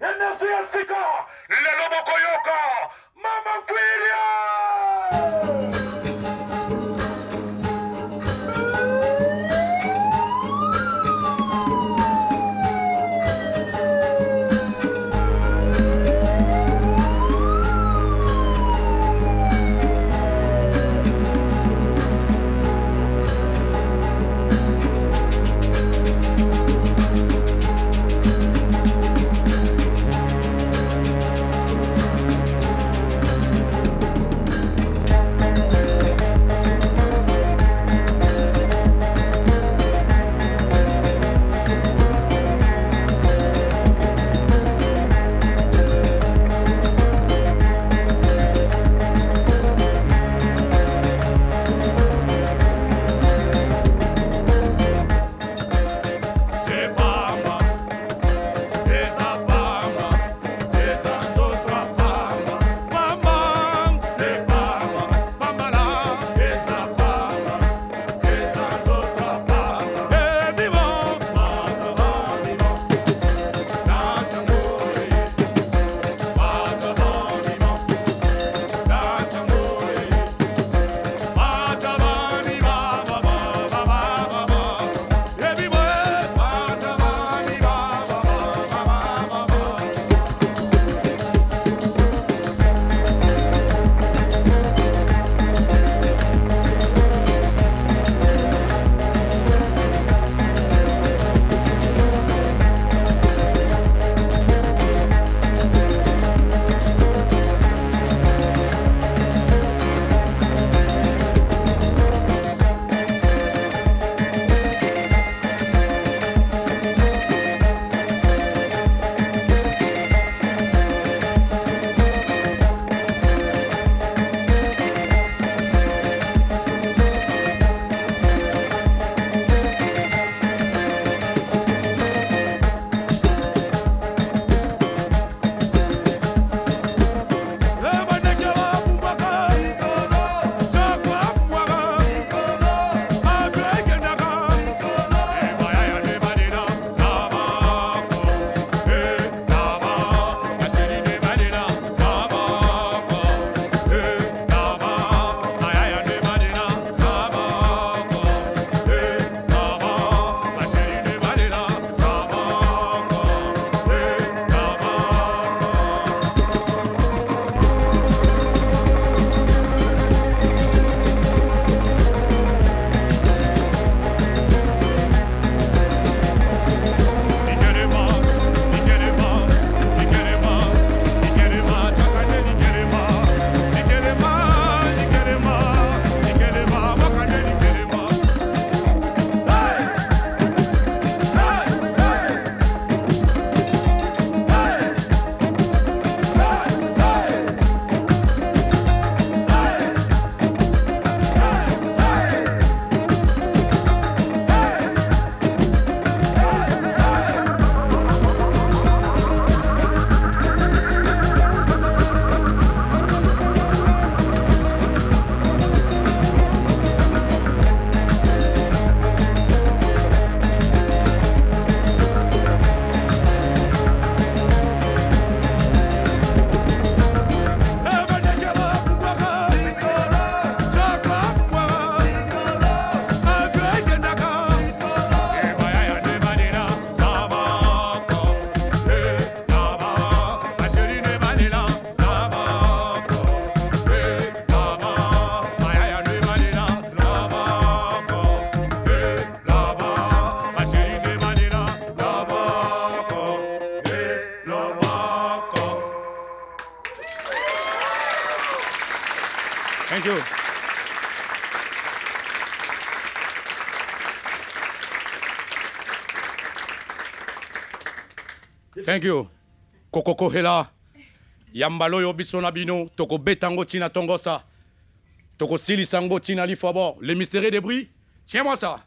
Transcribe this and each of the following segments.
in this year's to go. Thank you. Kokoko Hela. yambala oyo biso na bino. Tongosa. Tokosilisa yango ntina lifa bord le mystérieux de bris tiens moi ça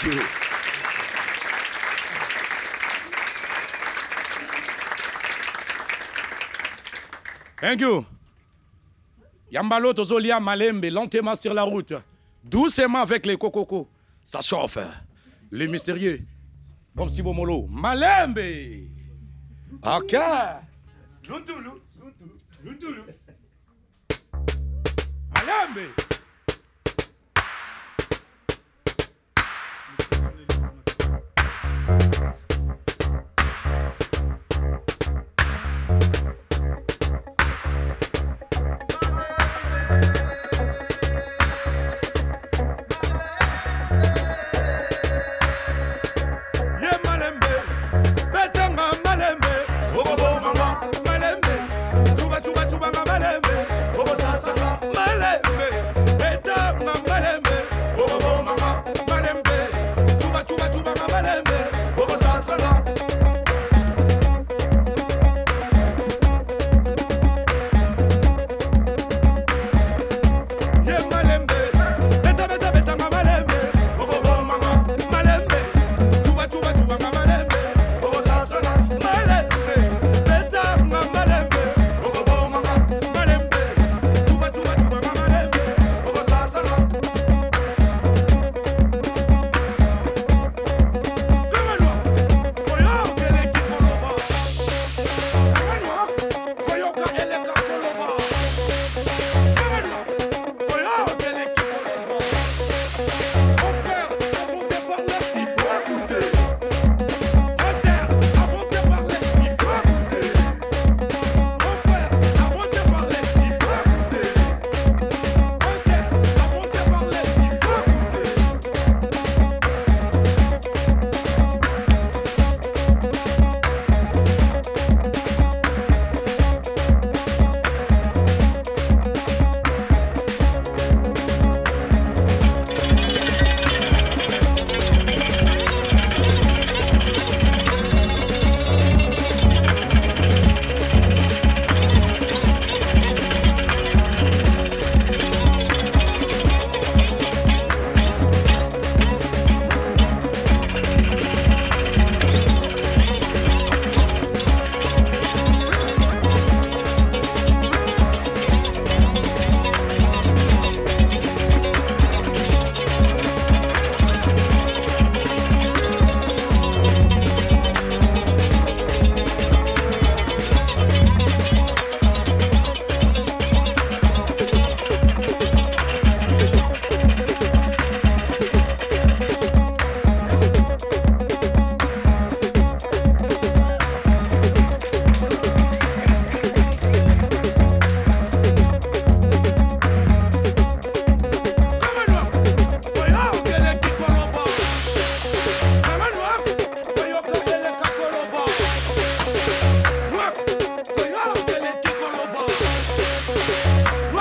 Thank you. Thank you. Yambalo Tozolia Malembe, lentement sur la route. Doucement avec les cococos. Ça chauffe. Les mystérieux. Comme si Bomolo. Malembe. Ok. Malembe.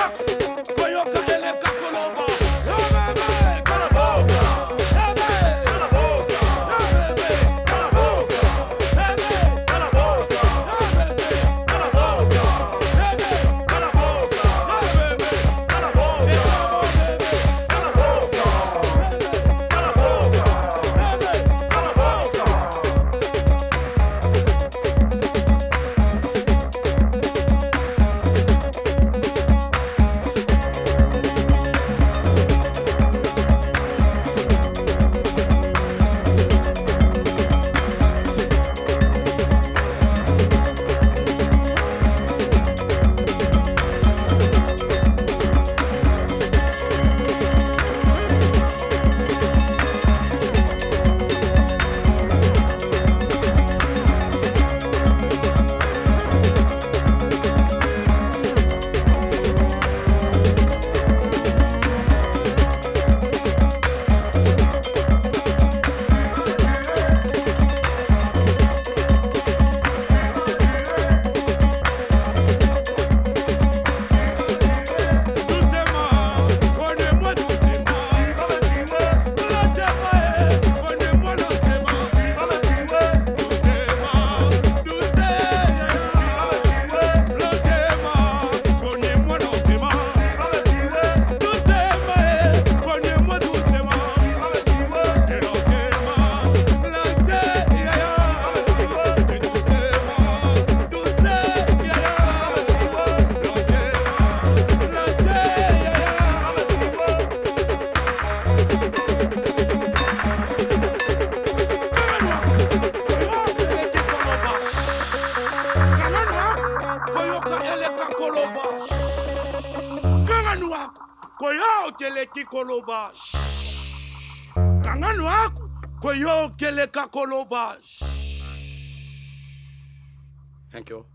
Rock. okeleki koloba kanga loako koyo okeleka koloba. Thank you.